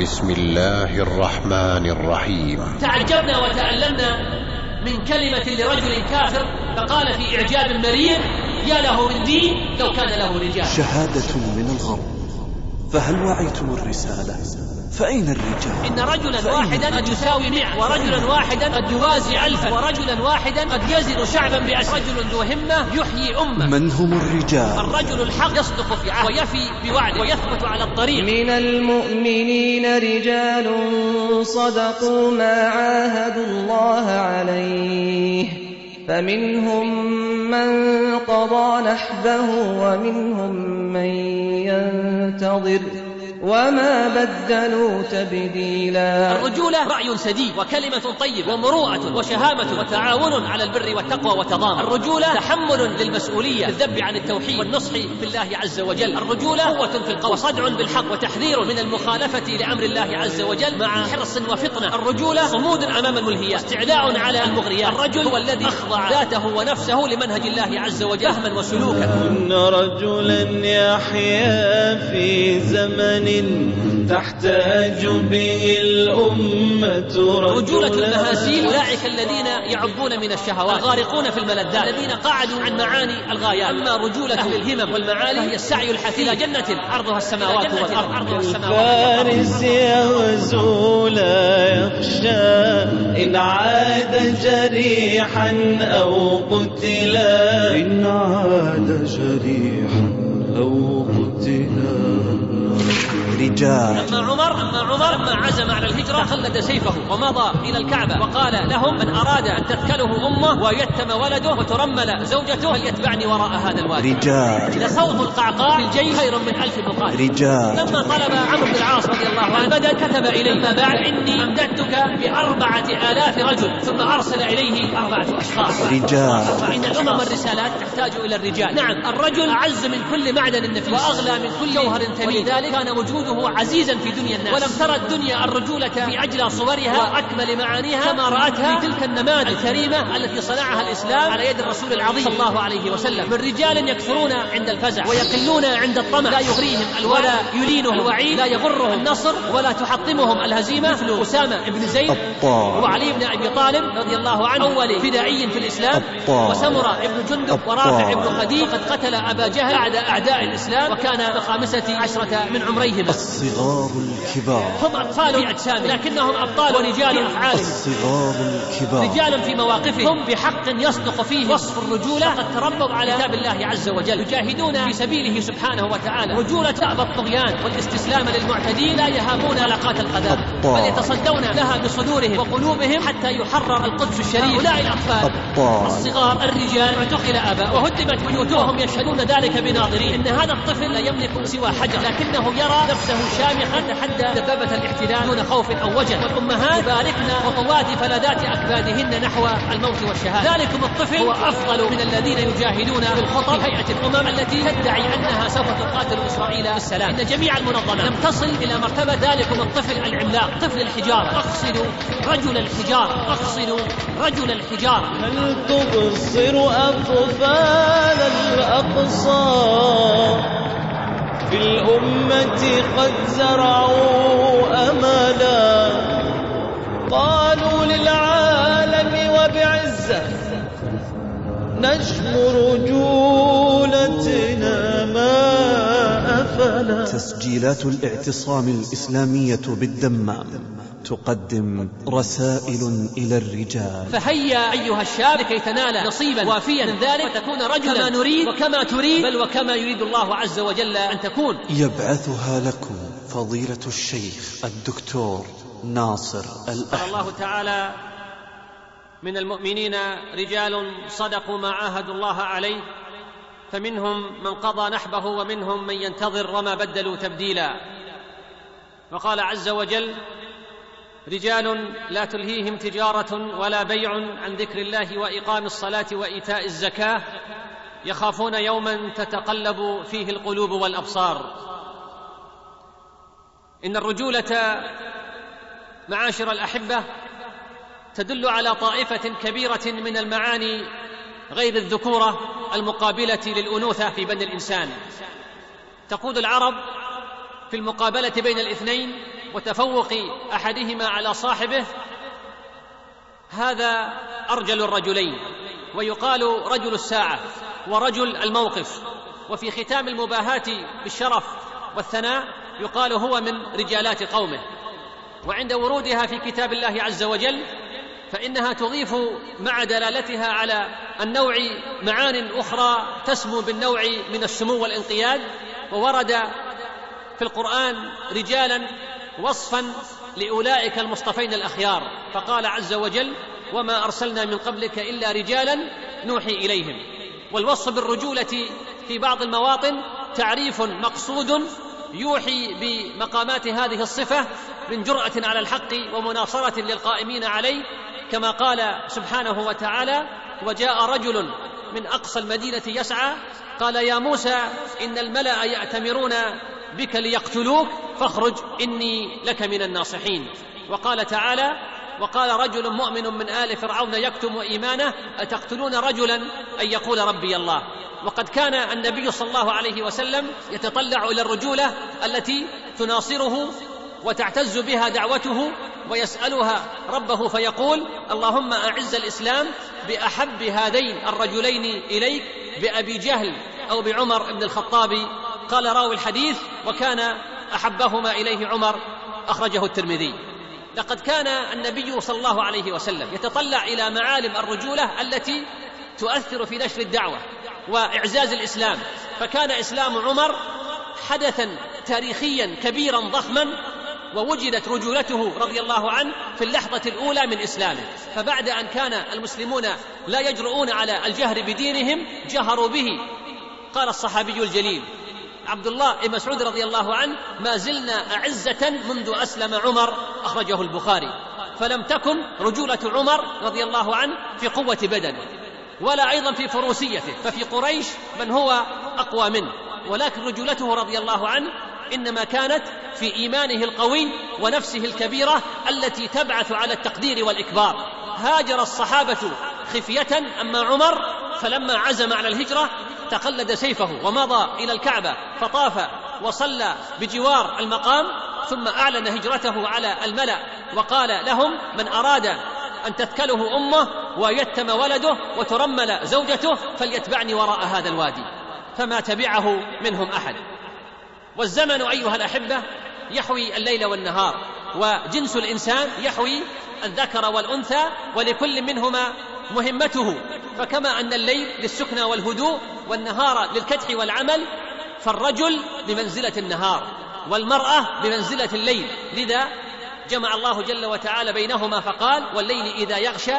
بسم الله الرحمن الرحيم. تعجبنا وتألمنا من كلمة لرجل كافر فقال في إعجاب مرير يا له من دين لو كان له رجال. شهادة من الغرب. فهل وعيتم الرسالة؟ فأين الرجال؟ إن رجلا واحدا قد يساوي مئة ورجلا واحدا قد يوازي ألفا ورجلا واحدا قد يزن شعبا بأسر. رجل ذو همة يحيي أمة. من هم الرجال؟ الرجل الحق يصدق في عهد ويفي بوعده ويثبت على الطريق. من المؤمنين رجال صدقوا ما عاهدوا الله عليه. فمنهم من قضى نحبه ومنهم من ينتظر وما بدلوا تبديلا. الرجولة رأي سديد وكلمة طيبة ومروءة وشهامة وتعاون على البر والتقوى والتضامن الرجولة تحمل للمسؤولية بالذب عن التوحيد والنصح في الله عز وجل. الرجولة قوة في القول وصدع بالحق وتحذير من المخالفة لأمر الله عز وجل مع حرص وفطنة. الرجولة صمود أمام الملهيات استعلاء على المغريات. الرجل هو الذي أخضع ذاته ونفسه لمنهج الله عز وجل فهما وسلوكا. إن رجلا يحيا في زمن تحتاج به الأمة رجولة المهازيل أولئك الذين يعبون من الشهوات الغارقون في الملذات الذين قعدوا عن معاني الغايات. أما رجولة أهل الهمم والمعالي هي السعي الحثيث إلى جنة عرضها السماوات والأرض. عرضها السماوات فارس يغزو لا يخشى. إن عاد جريحا أو قتلا. إن عاد جريحا أو قتلا. رجال أما عمر أما عمر لما عزم على الهجرة خلد سيفه ومضى إلى الكعبة وقال لهم من أراد أن تثكله أمه ويتم ولده وترمل زوجته فليتبعني وراء هذا الوادي. رجال. لصوت القعقاع في الجيش خير من ألف مقاتل رجال. لما طلب عمرو بن العاص رضي الله عنه بدل كتب إليه. ما بعد إني أمددتك بأربعة آلاف رجل ثم أرسل إليه أربعة أشخاص. رجال. فإن الأمم الرسالات تحتاج إلى الرجال. نعم. الرجل أعز من كل معدن نفيس وأغلى من كل جوهر ثمين ولذلك كان وجوده عزيزا في دنيا الناس. ولم ترى الدنيا الرجولة في أجلى صورها وأكمل معانيها كما رأتها في تلك النماذج الكريمة التي صنعها الإسلام على يد الرسول العظيم صلى الله عليه وسلم. من رجال يكثرون عند الفزع ويقلون عند الطمع. لا يغريهم ولا يلينهم الوعيد لا يغرهم النصر ولا تحطمهم الهزيمة. مثل أسامة بن زيد وعلي بن أبي طالب رضي الله عنه أول فدائي في الإسلام. أبطال. وسمرة بن جندب. ورافع بن خديج قد قتل أبا جهل بعد أعداء الإسلام. وكان بخامسه عشرة من عمريهما. الصغار الكبار. هم اطفال في اجسامهم لكنهم أبطال ورجال في أفعالهم. الصغار الكبار. رجال في مواقفهم. هم بحق يصدق فيه وصف الرجولة. قد تربوا على كتاب الله عز وجل. يجاهدون في سبيله سبحانه وتعالى. رجولة تأبى الطغيان والاستسلام للمعتدين لا يهابون علاقات القذافي أبطال. بل يتصدون لها بصدورهم وقلوبهم حتى يحرر القدس الشريف. هؤلاء الأطفال. أبطال. الصغار الرجال. اعتقل آباء وهدمت بيوتهم. يشهدون ذلك بناظرين. إن هذا الطفل لا يملك سوى حجر. لكنه يرى نفسه شامخا تحدى دبابة الاحتلال دون خوف أو وجل. والأمهات يباركن خطوات فلذات أكبادهن نحو الموت والشهادة. ذلكم الطفل هو أفضل من الذين يجاهدون بالخطر في هيئة الأمم التي تدعي أنها سوف تقاتل إسرائيل. بالسلام إن جميع المنظمات لم تصل إلى مرتبة ذلكم الطفل العملاق. طفل الحجارة. أقصد رجل الحجارة. أقصد رجل الحجارة. هل تبصر أطفال الأقصى؟ في الأمة قد زرعوا أملا قالوا للعالم وبعزة نجم رجولتنا ما أفلا تسجيلات الاعتصام الإسلامية بالدمام. تقدم رسائل إلى الرجال. فهيا أيها الشاب لكي تنال نصيبا وافيا من ذلك وتكون رجلا. كما نريد. وكما تريد. بل وكما يريد الله عز وجل أن تكون. يبعثها لكم فضيلة الشيخ الدكتور ناصر قال الأحمد الله تعالى من المؤمنين رجال صدقوا ما عاهدوا الله عليه فمنهم من قضى نحبه ومنهم من ينتظر وما بدلوا تبديلا. وقال عز وجل رجال لا تلهيهم تجارة ولا بيع عن ذكر الله وإقام الصلاة وإيتاء الزكاة يخافون يوما تتقلب فيه القلوب والأبصار. إن الرجولة معاشر الأحبة تدل على طائفة كبيرة من المعاني غير الذكورة المقابلة للأنوثة في بني الإنسان. تقول العرب في المقابلة بين الاثنين وتفوق أحدهما على صاحبه هذا أرجل الرجلين ويقال رجل الساعة ورجل الموقف. وفي ختام المباهاة بالشرف والثناء يقال هو من رجالات قومه. وعند ورودها في كتاب الله عز وجل فإنها تضيف مع دلالتها على النوع معان أخرى تسمو بالنوع من السمو والانقياد. وورد في القرآن رجالا وصفا لأولئك المصطفين الأخيار. فقال عز وجل وما أرسلنا من قبلك إلا رجالا نوحي إليهم. والوصف بالرجولة في بعض المواطن تعريف مقصود يوحي بمقامات هذه الصفة من جرأة على الحق ومناصرة للقائمين عليه كما قال سبحانه وتعالى وجاء رجل من أقصى المدينة يسعى. قال يا موسى إن الملأ يأتمرون بك ليقتلوك فاخرج إني لك من الناصحين. وقال تعالى وقال رجل مؤمن من آل فرعون يكتم إيمانه أتقتلون رجلا أن يقول ربي الله؟ وقد كان النبي صلى الله عليه وسلم يتطلع إلى الرجولة التي تناصره وتعتز بها دعوته ويسألها ربه فيقول اللهم أعز الإسلام بأحب هذين الرجلين إليك بأبي جهل أو بعمر بن الخطاب قال راوي الحديث وكان أحبهما إليه عمر أخرجه الترمذي. لقد كان النبي صلى الله عليه وسلم يتطلع إلى معالم الرجولة التي تؤثر في نشر الدعوة وإعزاز الإسلام. فكان إسلام عمر حدثا تاريخيا كبيرا ضخما ووجدت رجولته رضي الله عنه في اللحظة الأولى من إسلامه. فبعد أن كان المسلمون لا يجرؤون على الجهر بدينهم جهروا به. قال الصحابي الجليل عبد الله بن مسعود رضي الله عنه ما زلنا أعزة منذ أسلم عمر أخرجه البخاري. فلم تكن رجولة عمر رضي الله عنه في قوة بدنه ولا أيضا في فروسيته ففي قريش من هو أقوى منه ولكن رجولته رضي الله عنه إنما كانت في إيمانه القوي ونفسه الكبيرة التي تبعث على التقدير والإكبار. هاجر الصحابة خفية أما عمر فلما عزم على الهجرة تقلد سيفه ومضى إلى الكعبة فطاف وصلى بجوار المقام ثم أعلن هجرته على الملأ وقال لهم من أراد أن تثكله أمه ويتم ولده وترمل زوجته فليتبعني وراء هذا الوادي فما تبعه منهم أحد. والزمن أيها الأحبة يحوي الليل والنهار وجنس الإنسان يحوي الذكر والأنثى ولكل منهما مهمته. فكما أن الليل للسكنى والهدوء والنهار للكدح والعمل فالرجل بمنزلة النهار والمرأة بمنزلة الليل. لذا جمع الله جل وتعالى بينهما فقال والليل إذا يغشى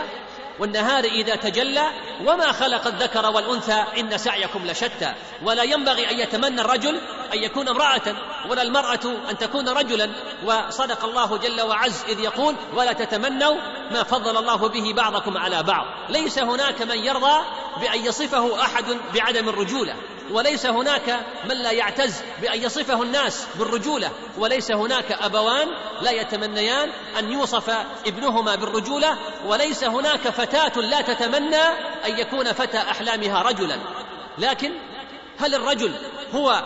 والنهار إذا تجلى وما خلق الذكر والأنثى إن سعيكم لشتى. ولا ينبغي أن يتمنى الرجل أن يكون امرأة ولا المرأة أن تكون رجلا. وصدق الله جل وعز إذ يقول ولا تتمنوا ما فضل الله به بعضكم على بعض ليس هناك من يرضى بأن يصفه أحد بعدم الرجولة. وليس هناك من لا يعتز بأن يصفه الناس بالرجولة وليس هناك أبوان لا يتمنيان أن يوصف ابنهما بالرجولة وليس هناك فتاة لا تتمنى أن يكون فتى أحلامها رجلا. لكن هل الرجل هو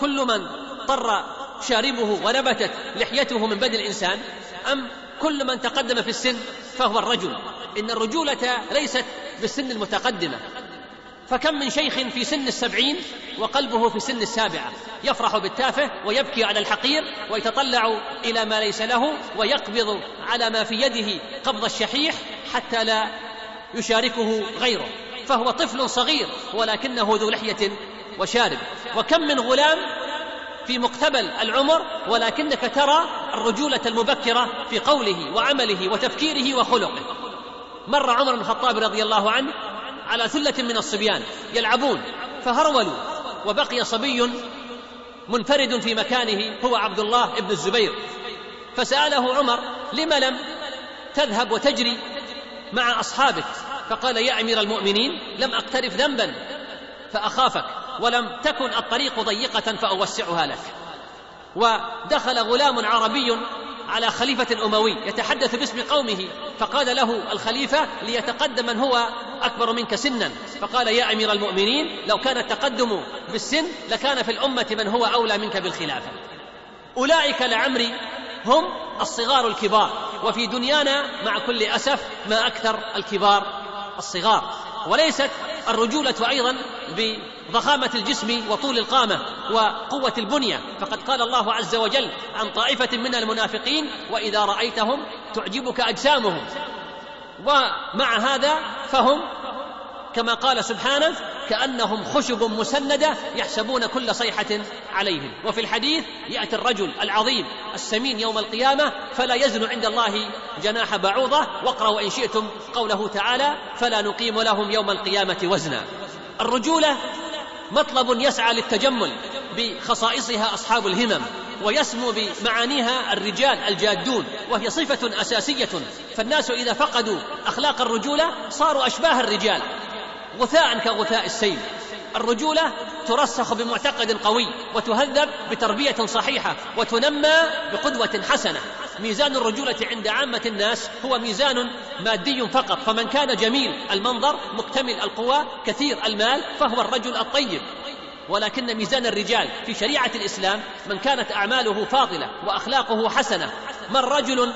كل من طر شاربه ونبتت لحيته من بدن الإنسان؟ أم كل من تقدم في السن فهو الرجل؟ إن الرجولة ليست بالسن المتقدمة. فكم من شيخ في سن السبعين وقلبه في سن السابعة يفرح بالتافه ويبكي على الحقير ويتطلع إلى ما ليس له ويقبض على ما في يده قبض الشحيح حتى لا يشاركه غيره. فهو طفل صغير ولكنه ذو لحية وشارب. وكم من غلام في مقتبل العمر ولكنك ترى الرجولة المبكرة في قوله وعمله وتفكيره وخلقه. مر عمر بن الخطاب رضي الله عنه على ثلة من الصبيان يلعبون فهرولوا وبقي صبي منفرد في مكانه هو عبد الله بن الزبير. فسأله عمر لم لم تذهب وتجري مع أصحابك؟ فقال يا أمير المؤمنين لم أقترف ذنبا فأخافك ولم تكن الطريق ضيقة فأوسعها لك. ودخل غلام عربي على خليفة أموي يتحدث باسم قومه فقال له الخليفة ليتقدم من هو أكبر منك سنا. فقال يا أمير المؤمنين لو كان التقدم بالسن لكان في الأمة من هو أولى منك بالخلافة. أولئك لعمري هم الصغار الكبار وفي دنيانا مع كل أسف ما أكثر الكبار الصغار. وليست الرجولة أيضا بضخامة الجسم وطول القامة وقوة البنية. فقد قال الله عز وجل عن طائفة من المنافقين وإذا رأيتهم تعجبك أجسامهم ومع هذا فهم كما قال سبحانه كأنهم خشب مسندة يحسبون كل صيحة عليهم. وفي الحديث يأتي الرجل العظيم السمين يوم القيامة فلا يزن عند الله جناح بعوضة واقرأوا إن شئتم قوله تعالى فلا نقيم لهم يوم القيامة وزنا. الرجولة مطلب يسعى للتجمل بخصائصها أصحاب الهمم ويسمو بمعانيها الرجال الجادون وهي صفة أساسية. فالناس إذا فقدوا أخلاق الرجولة صاروا أشباه الرجال. غثاء كغثاء السيل. الرجولة ترسخ بمعتقد قوي وتهذب بتربية صحيحة وتنمى بقدوة حسنة. ميزان الرجولة عند عامة الناس هو ميزان مادي فقط. فمن كان جميل المنظر مكتمل القوى كثير المال فهو الرجل الطيب. ولكن ميزان الرجال في شريعة الإسلام من كانت أعماله فاضلة وأخلاقه حسنة من رجل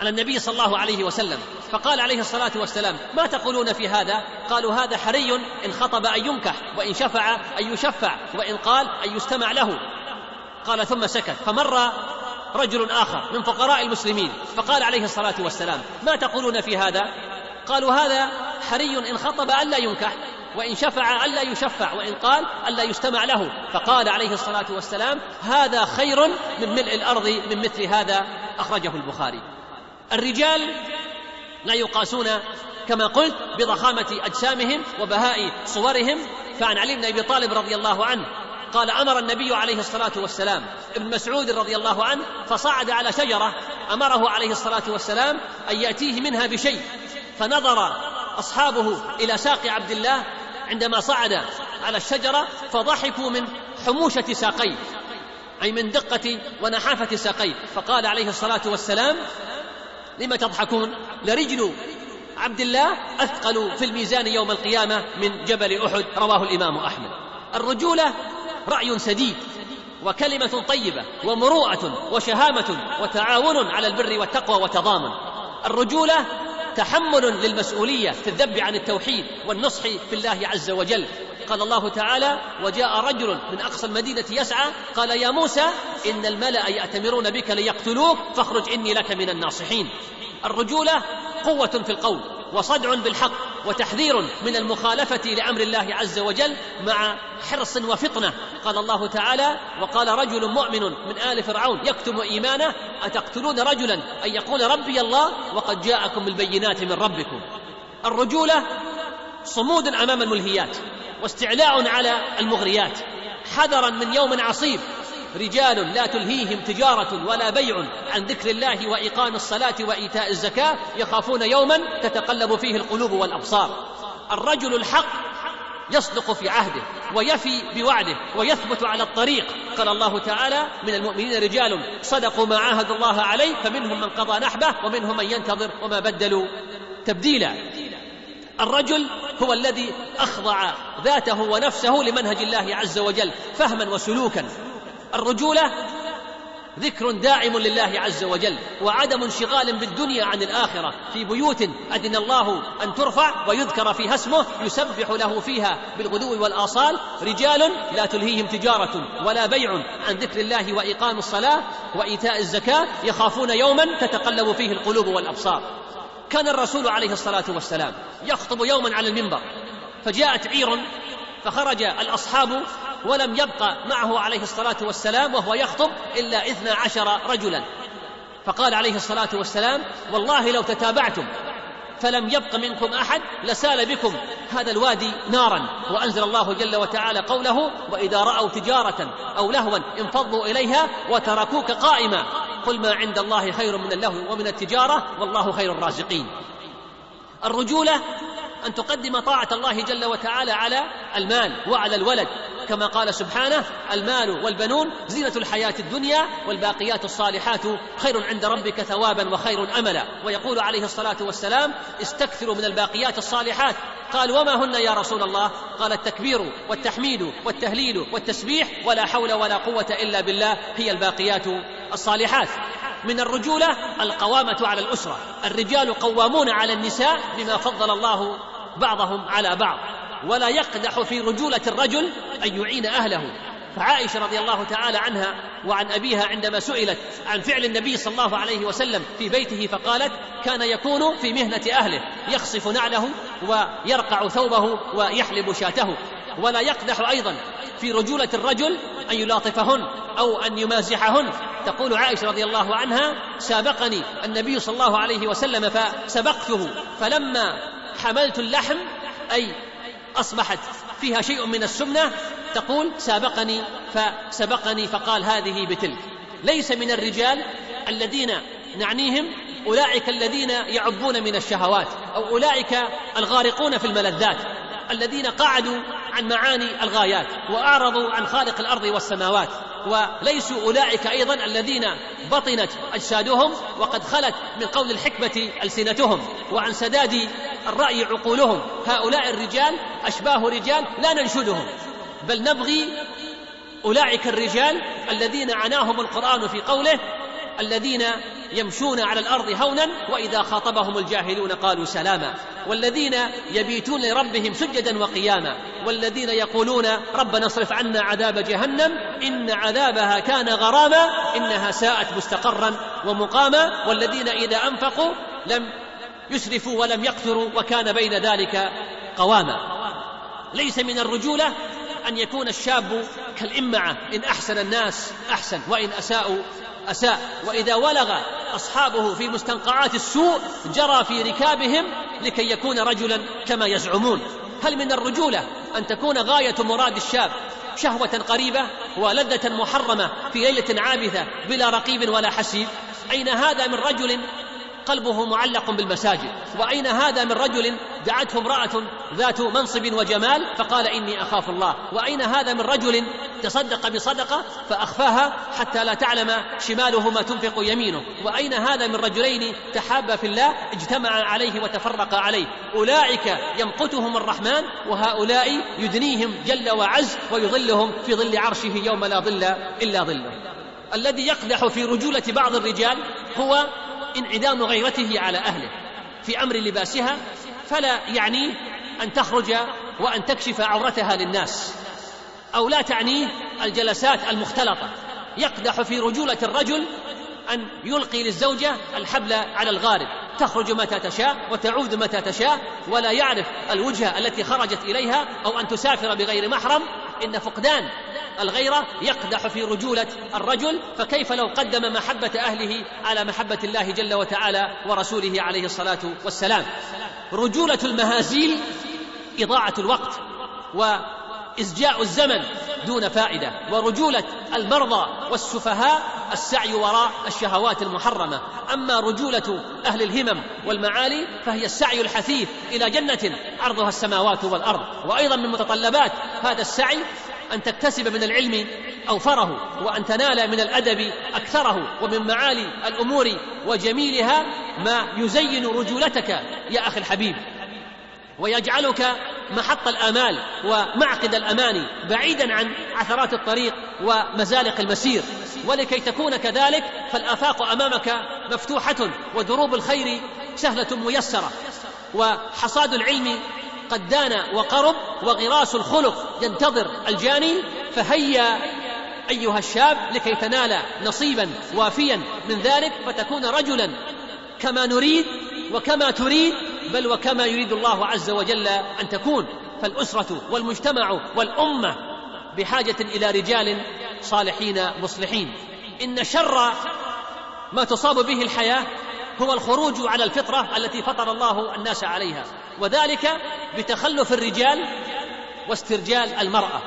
على النبي صلى الله عليه وسلم. فقال عليه الصلاة والسلام ما تقولون في هذا؟ قالوا هذا حري إن خطب أن ينكح وإن شفع أن يشفع وإن قال أن يستمع له. قال ثم سكت. فمر رجل آخر من فقراء المسلمين فقال عليه الصلاة والسلام ما تقولون في هذا؟ قالوا هذا حري إن خطب ألا ينكح وإن شفع ألا يشفع وإن قال ألا يستمع له. فقال عليه الصلاة والسلام هذا خير من ملء الأرض من مثل هذا. أخرجه البخاري. الرجال لا يقاسون كما قلت بضخامة أجسامهم وبهاء صورهم. فعن علي بن أبي طالب رضي الله عنه قال أمر النبي عليه الصلاة والسلام ابن مسعود رضي الله عنه فصعد على شجرة أمره عليه الصلاة والسلام أن يأتيه منها بشيء فنظر أصحابه إلى ساق عبد الله عندما صعد على الشجرة فضحكوا من حموشة ساقيه أي من دقة ونحافة ساقيه. فقال عليه الصلاة والسلام لم تضحكون لرجل عبد الله أثقل في الميزان يوم القيامة من جبل أحد رواه الإمام أحمد. الرجوله رأي سديد وكلمة طيبة ومروءة وشهامة وتعاون على البر والتقوى وتضامن. الرجوله تحمل للمسؤولية في الذب عن التوحيد والنصح في الله عز وجل. قال الله تعالى وجاء رجل من أقصى المدينة يسعى قال يا موسى إن الملأ يأتمرون بك ليقتلوك فاخرج إني لك من الناصحين. الرجولة قوة في القول وصدع بالحق وتحذير من المخالفة لأمر الله عز وجل مع حرص وفطنة. قال الله تعالى وقال رجل مؤمن من آل فرعون يكتم إيمانه أتقتلون رجلا أن يقول ربي الله؟ وقد جاءكم بالبينات من ربكم. الرجولة صمود أمام الملهيات واستعلاء على المغريات. حذرا من يوم عصيب. رجال لا تلهيهم تجارة ولا بيع عن ذكر الله وإقام الصلاة وإيتاء الزكاة يخافون يوما تتقلب فيه القلوب والأبصار. الرجل الحق يصدق في عهده ويفي بوعده ويثبت على الطريق. قال الله تعالى من المؤمنين رجال صدقوا ما عاهدوا الله عليه فمنهم من قضى نحبه ومنهم من ينتظر وما بدلوا. تبديلا. الرجل هو الذي أخضع ذاته ونفسه لمنهج الله عز وجل فهما وسلوكا. الرجولة ذكر داعم لله عز وجل وعدم انشغال بالدنيا عن الآخرة. في بيوت اذن الله أن ترفع ويذكر فيها اسمه يسبح له فيها بالغدو والآصال. رجال لا تلهيهم تجارة ولا بيع عن ذكر الله وإقام الصلاة وإيتاء الزكاة يخافون يوما تتقلب فيه القلوب والأبصار. كان الرسول عليه الصلاة والسلام يخطب يوما على المنبر فجاءت عير فخرج الأصحاب ولم يبقى معه عليه الصلاة والسلام وهو يخطب إلا اثنا عشر رجلا. فقال عليه الصلاة والسلام والله لو تتابعتم فلم يبق منكم أحد لسال بكم هذا الوادي نارا وأنزل الله جل وتعالى قوله وإذا رأوا تجارة أو لهوا انفضوا إليها وتركوك قائما قل ما عند الله خير من اللهو ومن التجارة والله خير الرازقين. الرجولة أن تقدم طاعة الله جل وتعالى على المال وعلى الولد. كما قال سبحانه المال والبنون زينة الحياة الدنيا والباقيات الصالحات خير عند ربك ثوابا وخير أملا. ويقول عليه الصلاة والسلام استكثروا من الباقيات الصالحات. قال وما هن يا رسول الله؟ قال التكبير والتحميد والتهليل والتسبيح ولا حول ولا قوة إلا بالله هي الباقيات الصالحات. من الرجولة القوامة على الأسرة الرجال قوامون على النساء بما فضل الله بعضهم على بعض. ولا يقدح في رجولة الرجل أن يعين أهله. فعائشة رضي الله تعالى عنها وعن أبيها عندما سئلت عن فعل النبي صلى الله عليه وسلم في بيته فقالت كان يكون في مهنة أهله يخصف نعله ويرقع ثوبه ويحلب شاته. ولا يقدح أيضا في رجولة الرجل أن يلاطفهن أو أن يمازحهن. تقول عائشة رضي الله عنها سابقني النبي صلى الله عليه وسلم فسبقته فلما حملت اللحم أي أصبحت فيها شيء من السمنة تقول سابقني فسبقني فقال هذه بتلك. ليس من الرجال الذين نعنيهم أولئك الذين يعبون من الشهوات أو أولئك الغارقون في الملذات الذين قعدوا عن معاني الغايات وأعرضوا عن خالق الأرض والسماوات. وليسوا أولئك أيضا الذين بطنت أجسادهم وقد خلت من قول الحكمة ألسنتهم. وعن سداد الرأي عقولهم هؤلاء الرجال أشباه رجال لا ننشدهم. بل نبغي أولئك الرجال الذين عناهم القرآن في قوله الذين يمشون على الأرض هونا وإذا خاطبهم الجاهلون قالوا سلاما. والذين يبيتون لربهم سجدا وقياما. والذين يقولون ربنا اصرف عنا عذاب جهنم إن عذابها كان غراما إنها ساءت مستقرا ومقاما. والذين إذا أنفقوا لم يسرفوا ولم يقتروا وكان بين ذلك قواما. ليس من الرجولة أن يكون الشاب كالإمعة إن أحسن الناس أحسن وإن أساءوا أساء. وإذا ولغ أصحابه في مستنقعات السوء جرى في ركابهم لكي يكون رجلا كما يزعمون. هل من الرجولة أن تكون غاية مراد الشاب شهوة قريبة ولذة محرمة في ليلة عابثة بلا رقيب ولا حسيب؟ أين هذا من رجل قلبه معلق بالمساجد. وأين هذا من رجل دعته امرأة ذات منصب وجمال فقال إني أخاف الله. وأين هذا من رجل تصدق بصدقة فأخفاها حتى لا تعلم شماله ما تنفق يمينه. وأين هذا من رجلين تحابا في الله اجتمعا عليه وتفرقا عليه. أولئك يمقتهم الرحمن وهؤلاء يدنيهم جل وعز ويظلهم في ظل عرشه يوم لا ظل إلا ظله. الذي يقدح في رجولة بعض الرجال هو انعدام غيرته على أهله في أمر لباسها فلا يعنيه أن تخرج وأن تكشف عورتها للناس أو لا تعنيه الجلسات المختلطة. يقدح في رجولة الرجل أن يلقي للزوجة الحبل على الغارب. تخرج متى تشاء وتعود متى تشاء ولا يعرف الوجهه التي خرجت إليها أو أن تسافر بغير محرم. إن فقدان الغيرة يقدح في رجولة الرجل فكيف لو قدم محبة أهله على محبة الله جل وتعالى ورسوله عليه الصلاة والسلام؟ رجولة المهازيل إضاعة الوقت وازجاء الزمن دون فائدة ورجولة المرضى والسفهاء السعي وراء الشهوات المحرمة. أما رجولة أهل الهمم والمعالي فهي السعي الحثيث إلى جنة عرضها السماوات والأرض. وأيضا من متطلبات هذا السعي أن تكتسب من العلم أوفره وأن تنال من الأدب أكثره ومن معالي الأمور وجميلها ما يزين رجولتك يا أخي الحبيب. ويجعلك محط الآمال ومعقد الاماني بعيدا عن عثرات الطريق ومزالق المسير. ولكي تكون كذلك فالآفاق أمامك مفتوحة ودروب الخير سهلة ميسرة. وحصاد العلم قد دان وقرب وغراس الخلق ينتظر الجاني فهيا أيها الشاب لكي تنال نصيبا وافيا من ذلك فتكون رجلا كما نريد وكما تريد بل وكما يريد الله عز وجل أن تكون. فالأسرة والمجتمع والأمة بحاجة إلى رجال صالحين مصلحين. إن شر ما تصاب به الحياة هو الخروج على الفطرة التي فطر الله الناس عليها. وذلك بتخلف الرجال واسترجال المرأة.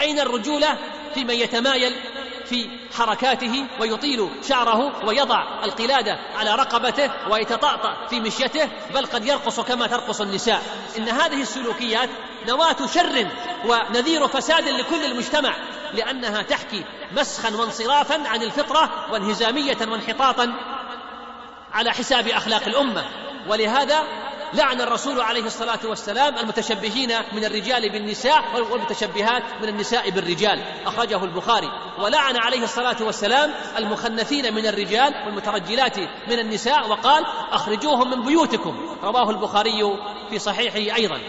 أين الرجوله في من يتمايل في حركاته ويطيل شعره ويضع القلادة على رقبته ويتطأطأ في مشيته؟ بل قد يرقص كما ترقص النساء. إن هذه السلوكيات نواة شر ونذير فساد لكل المجتمع لأنها تحكي مسخا وانصرافا عن الفطرة وانهزامية وانحطاطا على حساب أخلاق الأمة. ولهذا لعن الرسول عليه الصلاة والسلام المتشبهين من الرجال بالنساء والمتشبهات من النساء بالرجال أخرجه البخاري. ولعن عليه الصلاة والسلام المخنثين من الرجال والمترجلات من النساء وقال أخرجوهم من بيوتكم. رواه البخاري في صحيحه أيضا.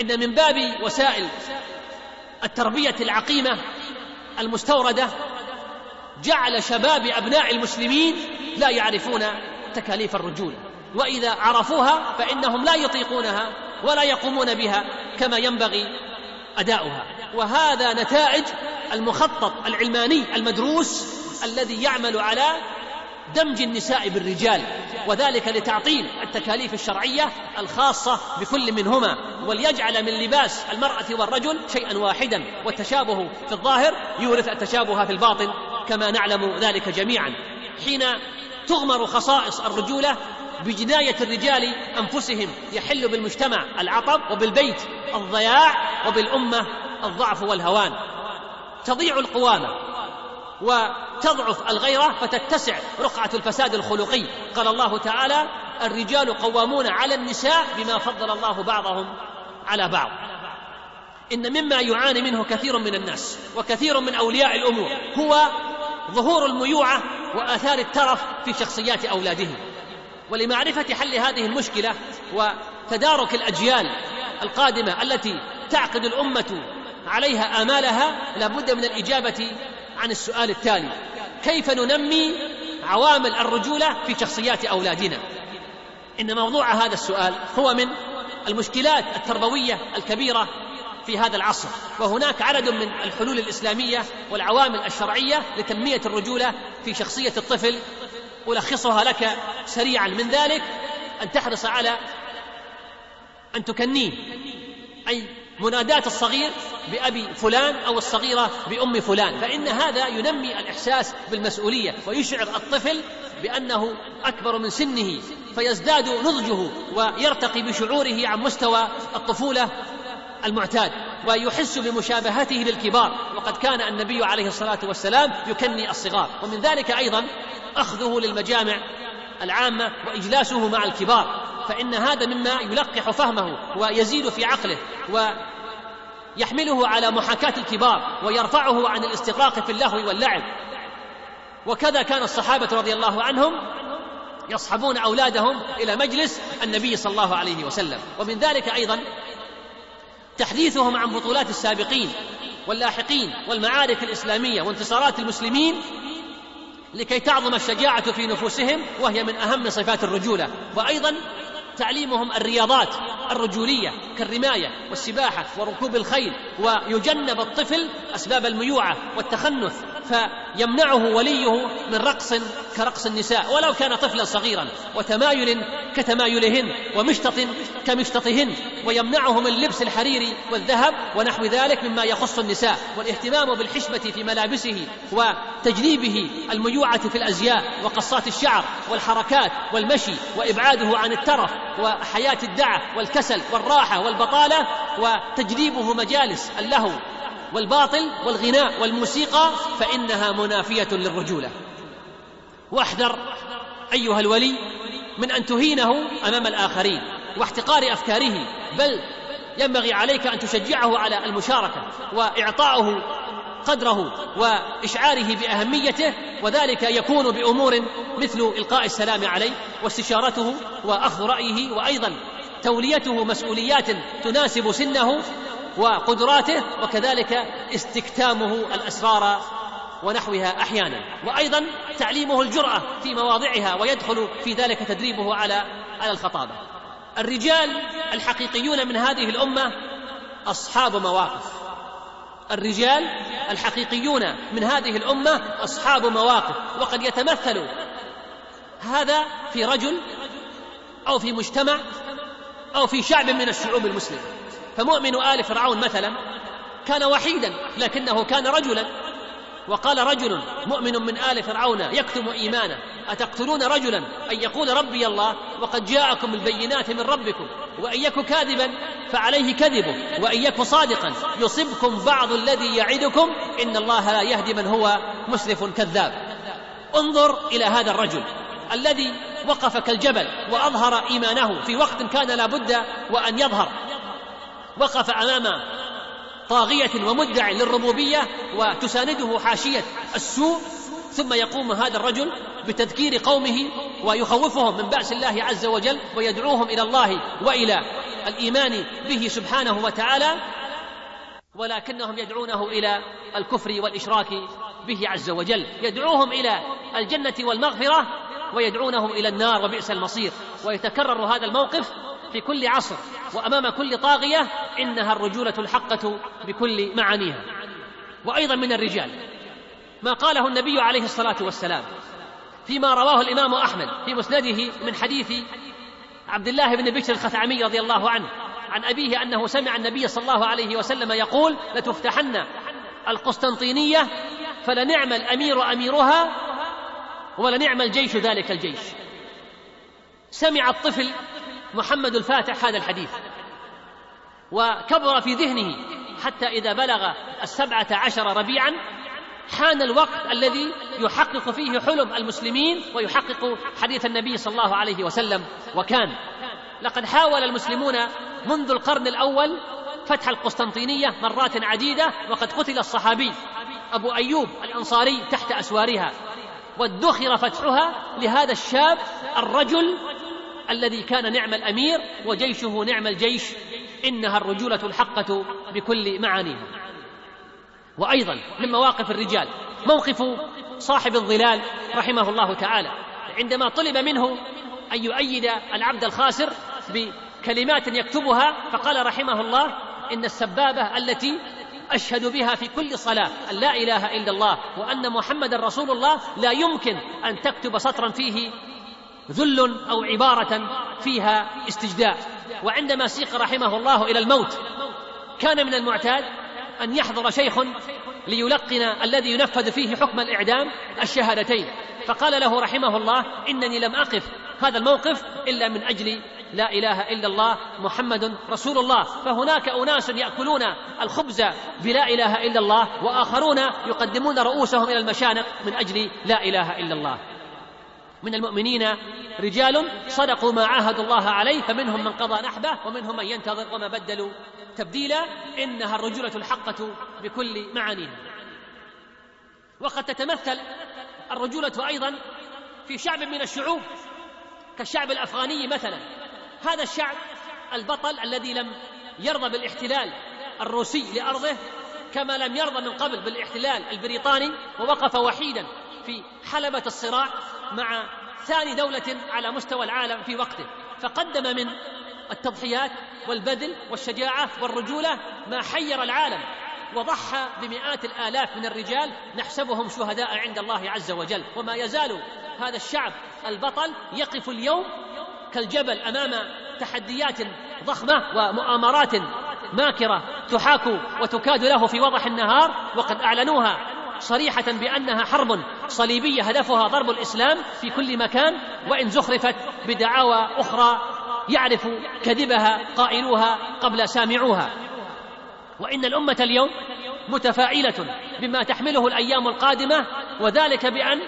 إن من باب وسائل التربية العقيمة المستوردة جعل شباب أبناء المسلمين لا يعرفون تكاليف الرجولة. وإذا عرفوها فإنهم لا يطيقونها ولا يقومون بها كما ينبغي أداؤها. وهذا نتائج المخطط العلماني المدروس الذي يعمل على دمج النساء بالرجال وذلك لتعطيل التكاليف الشرعية الخاصة بكل منهما وليجعل من لباس المرأة والرجل شيئا واحدا والتشابه في الظاهر يورث التشابه في الباطن كما نعلم ذلك جميعا. حين تغمر خصائص الرجولة بجناية الرجال أنفسهم يحل بالمجتمع العطب وبالبيت الضياع وبالأمة الضعف والهوان. تضيع القوامة وتضعف الغيرة فتتسع رقعة الفساد الخلقي. قال الله تعالى الرجال قوامون على النساء بما فضل الله بعضهم على بعض. إن مما يعاني منه كثير من الناس وكثير من أولياء الأمور هو ظهور الميوعة وآثار الترف في شخصيات أولادهم. ولمعرفة حل هذه المشكلة وتدارك الأجيال القادمة التي تعقد الأمة عليها آمالها لابد من الإجابة عن السؤال التالي. كيف ننمي عوامل الرجولة في شخصيات أولادنا؟ إن موضوع هذا السؤال هو من المشكلات التربوية الكبيرة في هذا العصر. وهناك عدد من الحلول الإسلامية والعوامل الشرعية لتنمية الرجولة في شخصية الطفل ألخصها لك سريعا. من ذلك أن تحرص على أن تكنيه أي مناداة الصغير بأبي فلان أو الصغيرة بأم فلان. فإن هذا ينمي الإحساس بالمسؤولية ويشعر الطفل بأنه أكبر من سنه فيزداد نضجه ويرتقي بشعوره عن مستوى الطفولة المعتاد ويحس بمشابهته للكبار. وقد كان النبي عليه الصلاة والسلام يكني الصغار. ومن ذلك أيضا أخذه للمجامع العامة وإجلاسه مع الكبار فإن هذا مما يلقح فهمه ويزيد في عقله ويحمله على محاكاة الكبار ويرفعه عن الاستغراق في اللهو واللعب. وكذا كان الصحابة رضي الله عنهم يصحبون أولادهم إلى مجلس النبي صلى الله عليه وسلم. ومن ذلك أيضا تحديثهم عن بطولات السابقين واللاحقين والمعارك الإسلامية وانتصارات المسلمين لكي تعظم الشجاعة في نفوسهم وهي من أهم صفات الرجولة. وأيضا تعليمهم الرياضات الرجولية كالرماية والسباحة وركوب الخيل ويجنب الطفل أسباب الميوعة والتخنث. فيمنعه وليه من رقص كرقص النساء ولو كان طفلا صغيرا وتمايل كتمايلهن ومشطط كمشططهن ويمنعه من لبس الحرير والذهب ونحو ذلك مما يخص النساء والاهتمام بالحشمه في ملابسه وتجنيبه الميوعة في الأزياء وقصات الشعر والحركات والمشي وإبعاده عن الترف وحياة الدعة والكسل والراحة والبطالة وتجنيبه مجالس اللهو والباطل والغناء والموسيقى فإنها منافية للرجولة. واحذر أيها الولي من أن تهينه أمام الآخرين واحتقار أفكاره بل ينبغي عليك أن تشجعه على المشاركة واعطائه قدره وإشعاره بأهميته وذلك يكون بأمور مثل إلقاء السلام عليه واستشارته وأخذ رأيه وأيضا توليته مسؤوليات تناسب سنه وقدراته وكذلك استكتامه الأسرار ونحوها أحيانا. وأيضا تعليمه الجرأة في مواضعها ويدخل في ذلك تدريبه على على الخطابة. الرجال الحقيقيون من هذه الأمة أصحاب مواقف. الرجال الحقيقيون من هذه الأمة أصحاب مواقف. وقد يتمثل هذا في رجل أو في مجتمع أو في شعب من الشعوب المسلمة. فمؤمن آل فرعون مثلا كان وحيدا لكنه كان رجلا. وقال رجل مؤمن من آل فرعون يكتم ايمانه أتقتلون رجلا؟ أن يقول ربي الله وقد جاءكم البينات من ربكم. وإن يك كاذبا فعليه كذبه وإن يك صادقا يصبكم بعض الذي يعدكم. إن الله لا يهدي من هو مسرف كذاب. انظر إلى هذا الرجل الذي وقف كالجبل وأظهر إيمانه في وقت كان لابد وأن يظهر. وقف أمام طاغية ومدع للربوبية وتسانده حاشية السوء ثم يقوم هذا الرجل بتذكير قومه ويخوفهم من بأس الله عز وجل ويدعوهم إلى الله وإلى الإيمان به سبحانه وتعالى ولكنهم يدعونه إلى الكفر والإشراك به عز وجل. يدعوهم إلى الجنة والمغفرة ويدعونهم إلى النار وبئس المصير. ويتكرر هذا الموقف في كل عصر وأمام كل طاغية إنها الرجولة الحقة بكل معانيها. وأيضا من الرجال ما قاله النبي عليه الصلاة والسلام فيما رواه الإمام أحمد في مسنده من حديث عبد الله بن بشر الخثعمي رضي الله عنه عن أبيه أنه سمع النبي صلى الله عليه وسلم يقول لتفتحن القسطنطينية فلنعم الأمير أميرها ولنعم الجيش ذلك الجيش سمع الطفل محمد الفاتح هذا الحديث. وكبر في ذهنه حتى إذا بلغ السبعة عشر ربيعا حان الوقت الذي يحقق فيه حلم المسلمين ويحقق حديث النبي صلى الله عليه وسلم. وكان لقد حاول المسلمون منذ القرن الأول فتح القسطنطينية مرات عديدة وقد قتل الصحابي أبو أيوب الأنصاري تحت أسوارها وادخر فتحها لهذا الشاب الرجل الذي كان نعم الأمير وجيشه نعم الجيش إنها الرجولة الحقة بكل معانيها. وأيضا من مواقف الرجال موقف صاحب الظلال رحمه الله تعالى عندما طلب منه أن يؤيد العبد الخاسر بكلمات يكتبها فقال رحمه الله إن السبابة التي أشهد بها في كل صلاة أن لا إله إلا الله وأن محمدا رسول الله لا يمكن أن تكتب سطرا فيه ذل أو عبارة فيها استجداء. وعندما سيق رحمه الله إلى الموت كان من المعتاد أن يحضر شيخ ليلقن الذي ينفذ فيه حكم الإعدام الشهادتين. فقال له رحمه الله إنني لم أقف هذا الموقف إلا من أجل لا إله إلا الله محمد رسول الله. فهناك أناس يأكلون الخبز بلا إله إلا الله وآخرون يقدمون رؤوسهم إلى المشانق من أجل لا إله إلا الله. من المؤمنين رجال صدقوا ما عاهدوا الله عليه فمنهم من قضى نحبه ومنهم من ينتظر وما بدلوا. تبديلا إنها الرجولة الحقة بكل معانيها. وقد تتمثل الرجولة أيضا في شعب من الشعوب كالشعب الأفغاني مثلا. هذا الشعب البطل الذي لم يرضى بالاحتلال الروسي لأرضه كما لم يرضى من قبل بالاحتلال البريطاني ووقف وحيدا. في حلبة الصراع مع ثاني دولة على مستوى العالم في وقته. فقدم من التضحيات والبذل والشجاعة والرجولة ما حير العالم وضحى بمئات الآلاف من الرجال نحسبهم شهداء عند الله عز وجل. وما يزال هذا الشعب البطل يقف اليوم كالجبل أمام تحديات ضخمة ومؤامرات ماكرة تحاك وتكاد له في وضح النهار وقد أعلنوها صريحة بأنها حرب صليبية هدفها ضرب الإسلام في كل مكان وإن زخرفت بدعاوى أخرى يعرف كذبها قائلوها قبل سامعوها. وإن الأمة اليوم متفائلة بما تحمله الأيام القادمة وذلك بأن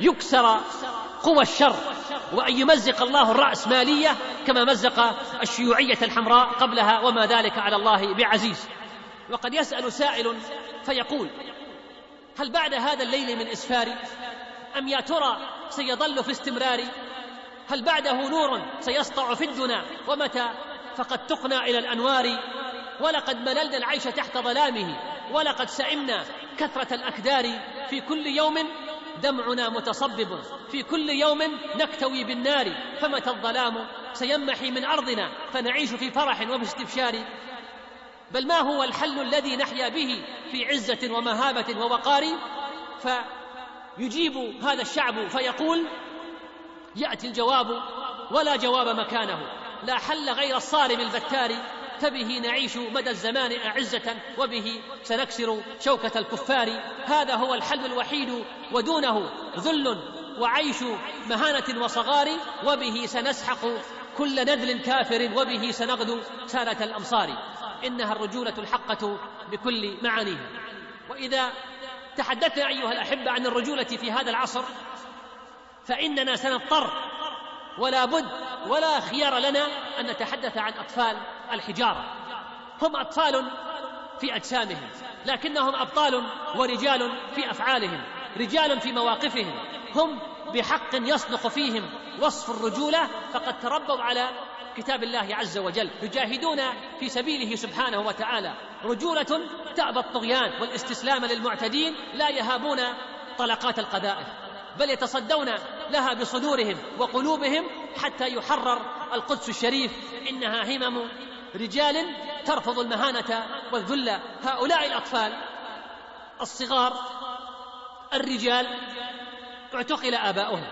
يكسر قوى الشر وأن يمزق الله الرأسمالية كما مزق الشيوعية الحمراء قبلها وما ذلك على الله بعزيز. وقد يسأل سائل فيقول هل بعد هذا الليل من اسفار أم يا ترى سيظل في استمرار هل بعده نور سيسطع في الدنا؟ ومتى؟ فقد تقنى إلى الأنوار. ولقد مللنا العيش تحت ظلامه. ولقد سئمنا كثرة الأكدار. في كل يوم دمعنا متصبب. في كل يوم نكتوي بالنار. فمتى الظلام سيمحي من أرضنا؟ فنعيش في فرح وباستبشار. بل ما هو الحل الذي نحيا به في عزة ومهابة ووقار؟ فيجيب هذا الشعب فيقول يأتي الجواب ولا جواب مكانه. لا حل غير الصارم البتار. فبه نعيش مدى الزمان أعزة وبه سنكسر شوكة الكفار. هذا هو الحل الوحيد ودونه ذل وعيش مهانة وصغار. وبه سنسحق كل نذل كافر وبه سنغدو سالة الأمصار. إنها الرجولة الحقة بكل معانيها. وإذا تحدثنا أيها الأحبة عن الرجولة في هذا العصر فإننا سنضطر ولا بد ولا خيار لنا أن نتحدث عن أطفال الحجارة. هم أطفال في أجسامهم لكنهم أبطال ورجال في أفعالهم رجال في مواقفهم. هم بحق يصدق فيهم وصف الرجولة فقد تربوا على كتاب الله عز وجل. يجاهدون في سبيله سبحانه وتعالى. رجولة تأبى الطغيان والاستسلام للمعتدين لا يهابون طلقات القذائف بل يتصدون لها بصدورهم وقلوبهم حتى يحرر القدس الشريف. إنها همم رجال ترفض المهانة والذل. هؤلاء الأطفال الصغار الرجال اعتقل آباؤهم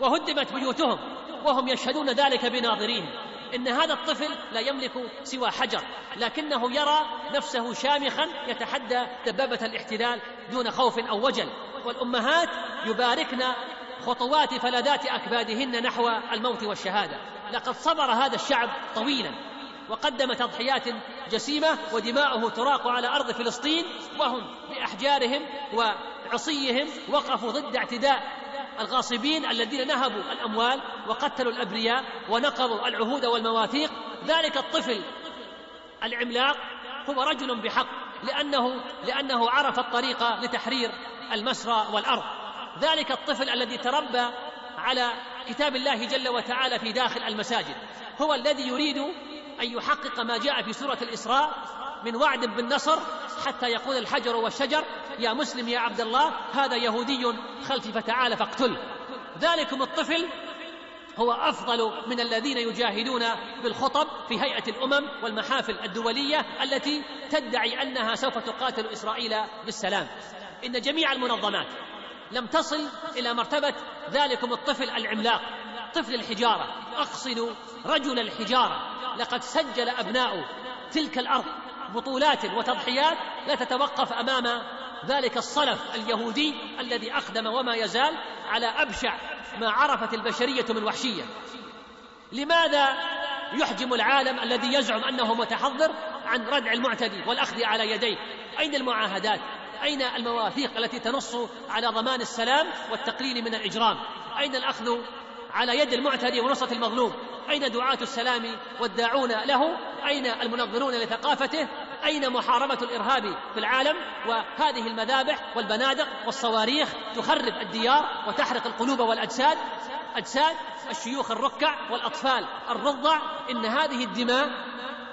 وهدمت بيوتهم وهم يشهدون ذلك بناظريهم إن هذا الطفل لا يملك سوى حجر لكنه يرى نفسه شامخا يتحدى دبابة الاحتلال دون خوف أو وجل. والأمهات يباركن خطوات فلذات أكبادهن نحو الموت والشهادة. لقد صبر هذا الشعب طويلا وقدم تضحيات جسيمة ودماؤه تراق على أرض فلسطين وهم بأحجارهم وعصيهم وقفوا ضد اعتداء الغاصبين الذين نهبوا الأموال وقتلوا الأبرياء ونقضوا العهود والمواثيق. ذلك الطفل العملاق. هو رجل بحق لأنه لأنه عرف الطريق لتحرير المسرى والأرض. ذلك الطفل الذي تربى على كتاب الله جل وتعالى في داخل المساجد. هو الذي يريد أن يحقق ما جاء في سورة الإسراء من وعد بالنصر حتى يقول الحجر والشجر يا مسلم يا عبد الله هذا يهودي خلفي فتعال فاقتله ذلكم الطفل هو أفضل من الذين يجاهدون بالخطب في هيئة الأمم والمحافل الدولية التي تدعي أنها سوف تقاتل إسرائيل بالسلام. إن جميع المنظمات لم تصل إلى مرتبة ذلكم الطفل العملاق طفل الحجارة. أقصد رجل الحجارة لقد سجل أبناء تلك الأرض بطولات وتضحيات لا تتوقف أمام ذلك الصلف اليهودي الذي أقدم وما يزال على أبشع ما عرفت البشرية من وحشية. لماذا يحجم العالم الذي يزعم أنه متحضر عن ردع المعتدي والأخذ على يديه؟ أين المعاهدات؟ أين المواثيق التي تنص على ضمان السلام والتقليل من الإجرام؟ أين الأخذ على يد المعتدي ونصرة المظلوم. أين دعاة السلام والداعون له؟ أين المنظرون لثقافته؟ أين محاربة الإرهاب في العالم؟ وهذه المذابح والبنادق والصواريخ تخرب الديار وتحرق القلوب والأجساد. أجساد الشيوخ الركع والأطفال الرضع. إن هذه الدماء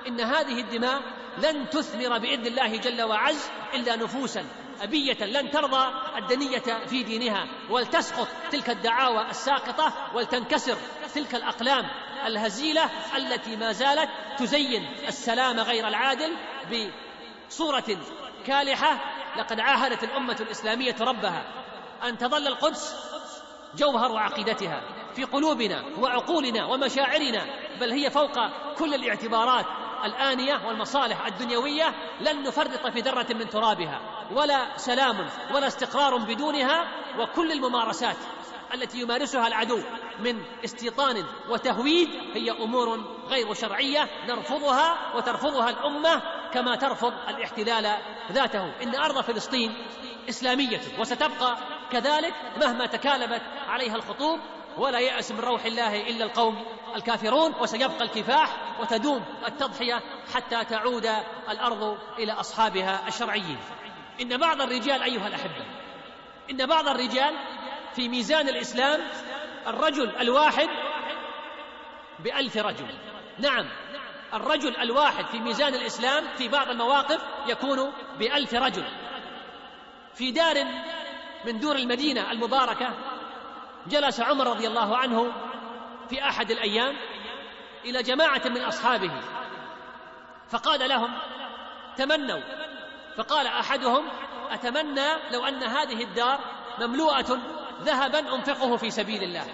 إن هذه الدماء لن تثمر بإذن الله جل وعز إلا نفوسا. أبية لن ترضى الدنية في دينها ولتسقط تلك الدعاوى الساقطة ولتنكسر تلك الأقلام الهزيلة التي ما زالت تزين السلام غير العادل بصورة كالحة. لقد عاهدت الأمة الإسلامية ربها أن تظل القدس جوهر عقيدتها في قلوبنا وعقولنا ومشاعرنا بل هي فوق كل الاعتبارات الآنية والمصالح الدنيوية. لن نفرط في ذرة من ترابها. ولا سلام ولا استقرار بدونها وكل الممارسات التي يمارسها العدو من استيطان وتهويد هي أمور غير شرعية نرفضها وترفضها الأمة كما ترفض الاحتلال ذاته. إن أرض فلسطين إسلامية وستبقى كذلك مهما تكالبت عليها الخطوب ولا يأس من روح الله إلا القوم الكافرون وسيبقى الكفاح وتدوم التضحية حتى تعود الأرض إلى أصحابها الشرعيين. إن بعض الرجال أيها الأحبة إن بعض الرجال في ميزان الإسلام الرجل الواحد بألف رجل. نعم الرجل الواحد في ميزان الإسلام في بعض المواقف يكون بألف رجل. في دار من دور المدينة المباركة جلس عمر رضي الله عنه في أحد الأيام إلى جماعة من أصحابه فقال لهم تمنوا فقال أحدهم أتمنى لو أن هذه الدار مملوءة ذهبا أنفقه في سبيل الله.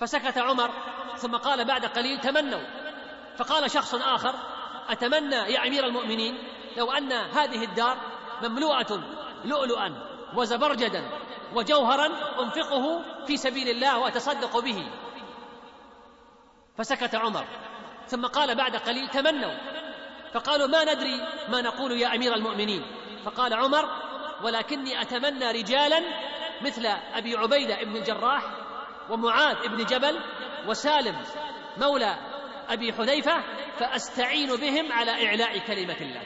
فسكت عمر ثم قال بعد قليل تمنوا. فقال شخص آخر أتمنى يا أمير المؤمنين لو أن هذه الدار مملوءة لؤلؤا وزبرجدا وجوهرا أنفقه في سبيل الله وأتصدق به. فسكت عمر ثم قال بعد قليل تمنوا. فقالوا ما ندري ما نقول يا أمير المؤمنين. فقال عمر ولكني أتمنى رجالا مثل أبي عبيدة بن الجراح ومعاذ بن جبل وسالم مولى أبي حذيفة فأستعين بهم على إعلاء كلمة الله.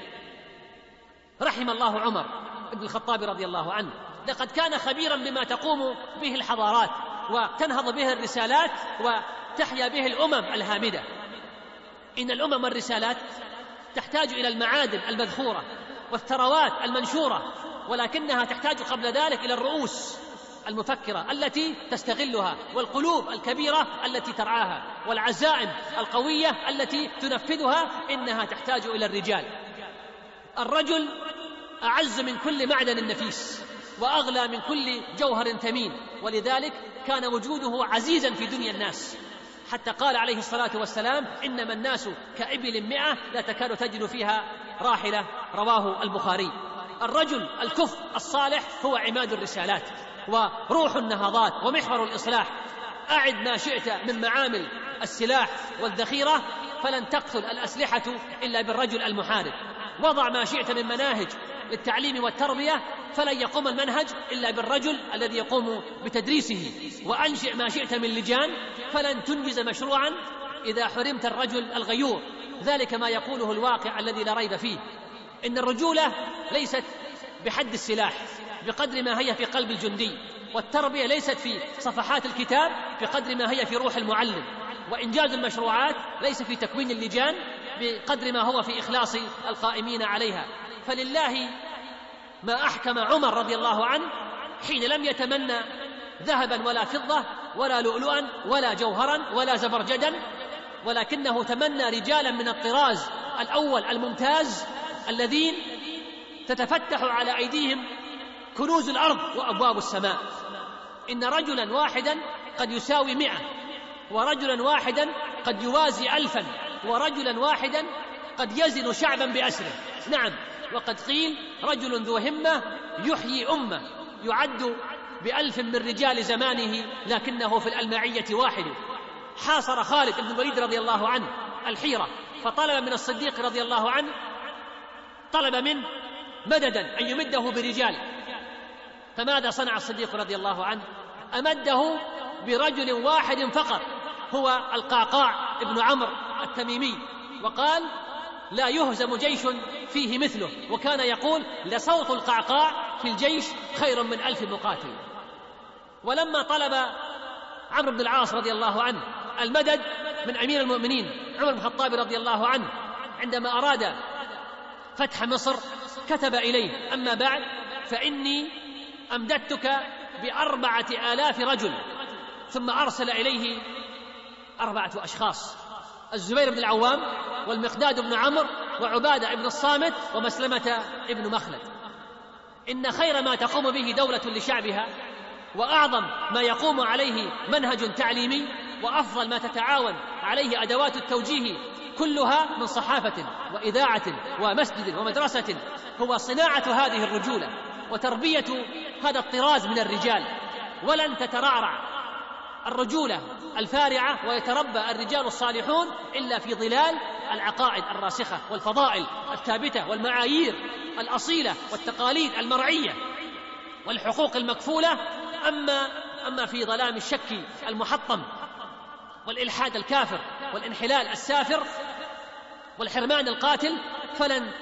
رحم الله عمر بن الخطاب رضي الله عنه. لقد كان خبيرا بما تقوم به الحضارات وتنهض به الرسالات وتحيا به الأمم الهامدة. إن الأمم والرسالات تحتاج إلى المعادن المذخورة والثروات المنشورة ولكنها تحتاج قبل ذلك إلى الرؤوس المفكرة التي تستغلها والقلوب الكبيرة التي ترعاها والعزائم القوية التي تنفذها إنها تحتاج إلى الرجال. الرجل أعز من كل معدن نفيس وأغلى من كل جوهر ثمين ولذلك كان وجوده عزيزا في دنيا الناس. حتى قال عليه الصلاة والسلام إنما الناس كإبل مئة لا تكاد تجد فيها راحلة. رواه البخاري. الرجل الكف الصالح هو عماد الرسالات وروح النهضات ومحور الإصلاح. أعد ما شئت من معامل السلاح والذخيرة فلن تقتل الأسلحة إلا بالرجل المحارب. وضع ما شئت من مناهج للتعليم والتربية فلن يقوم المنهج إلا بالرجل الذي يقوم بتدريسه. وأنشئ ما شئت من لجان فلن تنجز مشروعا إذا حرمت الرجل الغيور. ذلك ما يقوله الواقع الذي لا ريب فيه. إن الرجولة ليست بحد السلاح بقدر ما هي في قلب الجندي. والتربية ليست في صفحات الكتاب بقدر ما هي في روح المعلم. وإنجاز المشروعات ليس في تكوين اللجان بقدر ما هو في إخلاص القائمين عليها. فلله ما أحكم عمر رضي الله عنه حين لم يتمنى ذهبا ولا فضة ولا لؤلؤا ولا جوهرا ولا زبرجدا ولكنه تمنى رجالا من الطراز الأول الممتاز الذين تتفتح على أيديهم كنوز الأرض وأبواب السماء. إن رجلا واحدا قد يساوي مئة ورجلا واحدا قد يوازي الفا ورجلا واحدا قد يزن شعبا بأسره. نعم. وقد قيل رجل ذو همة يحيي أمة يعد بألف من رجال زمانه لكنه في الألمعية واحد. حاصر خالد بن الوليد رضي الله عنه الحيرة فطلب من الصديق رضي الله عنه طلب منه مددا أن يمده برجال. فماذا صنع الصديق رضي الله عنه؟ أمده برجل واحد فقط هو القعقاع بن عمرو التميمي. وقال لا يهزم جيش فيه مثله. وكان يقول لصوت القعقاع في الجيش خير من ألف مقاتل. ولما طلب عمرو بن العاص رضي الله عنه المدد من أمير المؤمنين عمر بن الخطاب رضي الله عنه عندما أراد فتح مصر كتب إليه أما بعد فإني أمددتك بأربعة آلاف رجل ثم أرسل إليه أربعة أشخاص. الزبير بن العوام والمقداد بن عمرو وعبادة بن الصامت ومسلمة بن مخلد. إن خير ما تقوم به دولة لشعبها وأعظم ما يقوم عليه منهج تعليمي وأفضل ما تتعاون عليه أدوات التوجيه كلها من صحافة وإذاعة ومسجد ومدرسة هو صناعة هذه الرجولة وتربية هذا الطراز من الرجال. ولن تترعرع الرجولة الفارعة ويتربى الرجال الصالحون إلا في ظلال العقائد الراسخة والفضائل الثابتة والمعايير الأصيلة والتقاليد المرعية والحقوق المكفولة. أما أما في ظلام الشك المحطم والإلحاد الكافر والانحلال السافر والحرمان القاتل فلن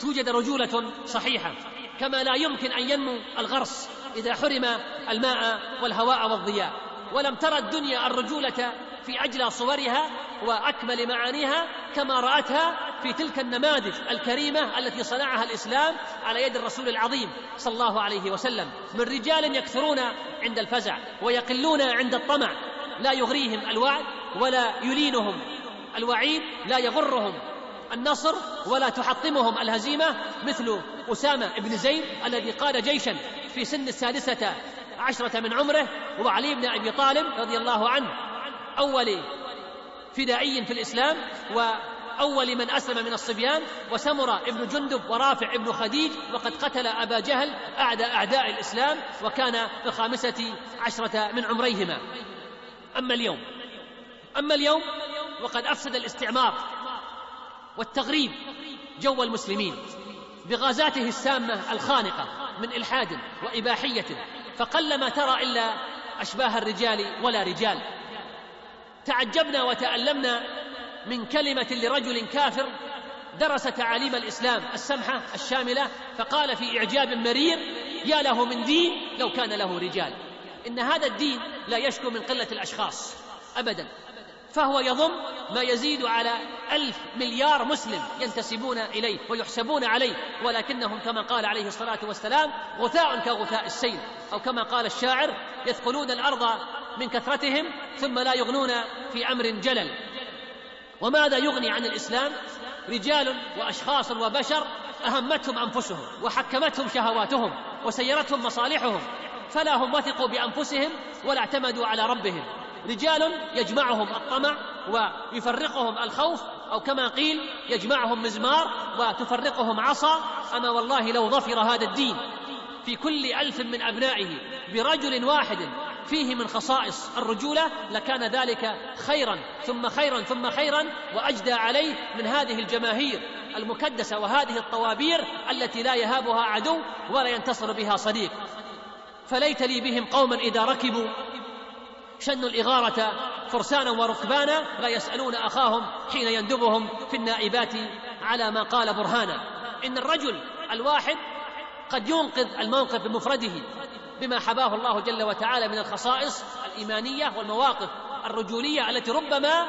توجد رجولة صحيحة. كما لا يمكن أن ينمو الغرس إذا حرم الماء والهواء والضياء. ولم ترى الدنيا الرجولة في أجلى صورها وأكمل معانيها كما رأتها في تلك النماذج الكريمة التي صنعها الإسلام على يد الرسول العظيم صلى الله عليه وسلم من رجال يكثرون عند الفزع ويقلون عند الطمع لا يغريهم الوعد ولا يلينهم الوعيد لا يغرهم النصر ولا تحطمهم الهزيمة مثل أسامة بن زيد الذي قاد جيشا في سن السادسة عشرة من عمره هو علي بن أبي طالب رضي الله عنه. أول فدائي في الإسلام وأول من أسلم من الصبيان وسمرة ابن جندب ورافع ابن خديج وقد قتل أبا جهل أعدى أعداء الإسلام وكان في الخامسة عشرة من عمريهما. أما اليوم أما اليوم وقد أفسد الاستعمار والتغريب جو المسلمين بغازاته السامة الخانقة من إلحاد وإباحية. فقلما ترى إلا أشباه الرجال ولا رجال. تعجبنا وتألمنا من كلمة لرجل كافر درس تعاليم الإسلام السمحة الشاملة فقال في إعجاب مرير يا له من دين لو كان له رجال. إن هذا الدين لا يشكو من قلة الأشخاص ابدا. فهو يضم ما يزيد على ألف مليار مسلم ينتسبون إليه ويحسبون عليه ولكنهم كما قال عليه الصلاة والسلام غثاء كغثاء السيل أو كما قال الشاعر يثقلون الأرض من كثرتهم ثم لا يغنون في أمر جلل. وماذا يغني عن الإسلام؟ رجال وأشخاص وبشر أهمتهم أنفسهم وحكمتهم شهواتهم وسيرتهم مصالحهم فلا هم وثقوا بأنفسهم ولا اعتمدوا على ربهم. رجال يجمعهم الطمع ويفرقهم الخوف أو كما قيل يجمعهم مزمار وتفرقهم عصا. أما والله لو ظفر هذا الدين في كل ألف من أبنائه برجل واحد فيه من خصائص الرجولة لكان ذلك خيرا ثم خيرا ثم خيرا. وأجدى عليه من هذه الجماهير المكدسة وهذه الطوابير التي لا يهابها عدو ولا ينتصر بها صديق. فليت لي بهم قوما إذا ركبوا شنوا الإغارة فرسانا وركبانا لا يسألون أخاهم حين يندبهم في النائبات على ما قال برهانا. إن الرجل الواحد قد ينقذ الموقف بمفرده بما حباه الله جل وتعالى من الخصائص الإيمانية والمواقف الرجولية التي ربما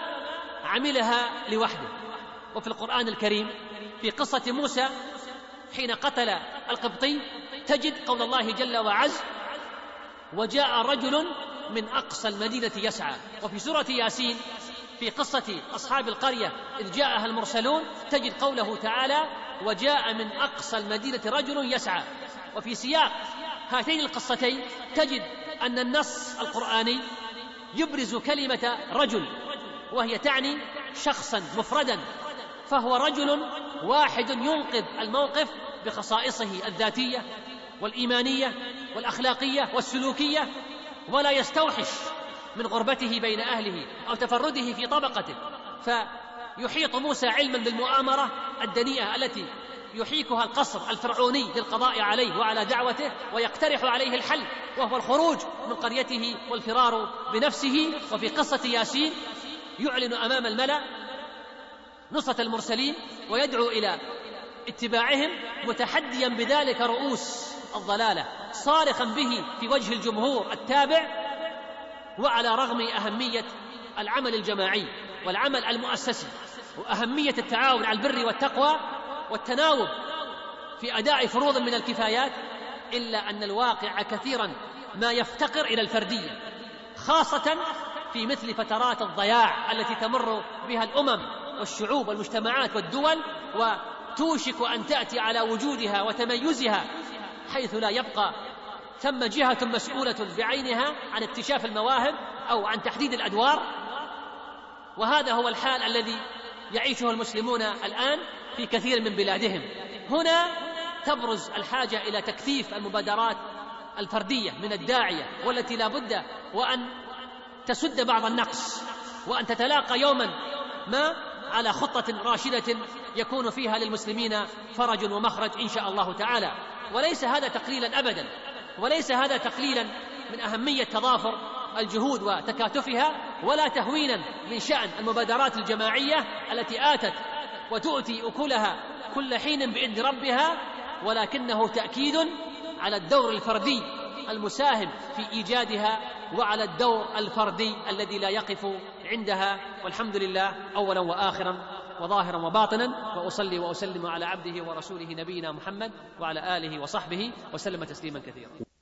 عملها لوحده. وفي القرآن الكريم في قصة موسى حين قتل القبطي تجد قول الله جل وعز وجاء رجل من أقصى المدينة يسعى. وفي سورة ياسين في قصة أصحاب القرية إذ جاءها المرسلون تجد قوله تعالى وجاء من أقصى المدينة رجل يسعى. وفي سياق هاتين القصتين تجد أن النص القرآني يبرز كلمة رجل وهي تعني شخصا مفردا فهو رجل واحد ينقذ الموقف بخصائصه الذاتية والإيمانية والأخلاقية والسلوكية ولا يستوحش من غربته بين أهله أو تفرده في طبقته. فيحيط موسى علما بالمؤامرة الدنيئة التي يحيكها القصر الفرعوني للقضاء عليه وعلى دعوته ويقترح عليه الحل وهو الخروج من قريته والفرار بنفسه. وفي قصة ياسين يعلن أمام الملأ نصرة المرسلين ويدعو إلى اتباعهم متحديا بذلك رؤوس الضلالة صارخا به في وجه الجمهور التابع وعلى رغم أهمية العمل الجماعي والعمل المؤسسي وأهمية التعاون على البر والتقوى والتناوب في أداء فروض من الكفايات إلا أن الواقع كثيرا ما يفتقر إلى الفردية خاصة في مثل فترات الضياع التي تمر بها الأمم والشعوب والمجتمعات والدول وتوشك أن تأتي على وجودها وتميزها حيث لا يبقى ثم جهة مسؤولة بعينها عن اكتشاف المواهب أو عن تحديد الأدوار. وهذا هو الحال الذي يعيشه المسلمون الآن في كثير من بلادهم. هنا تبرز الحاجة إلى تكثيف المبادرات الفردية من الداعية والتي لا بد وأن تسد بعض النقص وأن تتلاقى يوما ما على خطة راشدة يكون فيها للمسلمين فرج ومخرج إن شاء الله تعالى. وليس هذا تقليلا ابدا وليس هذا تقليلا من أهمية تضافر الجهود وتكاتفها ولا تهوينا من شأن المبادرات الجماعية التي آتت وتؤتي أكلها كل حين بإذن ربها ولكنه تأكيد على الدور الفردي المساهم في إيجادها وعلى الدور الفردي الذي لا يقف عندها والحمد لله اولا واخرا. وظاهرا وباطنا وأصلي وأسلم على عبده ورسوله نبينا محمد وعلى آله وصحبه وسلم تسليما كثيرا.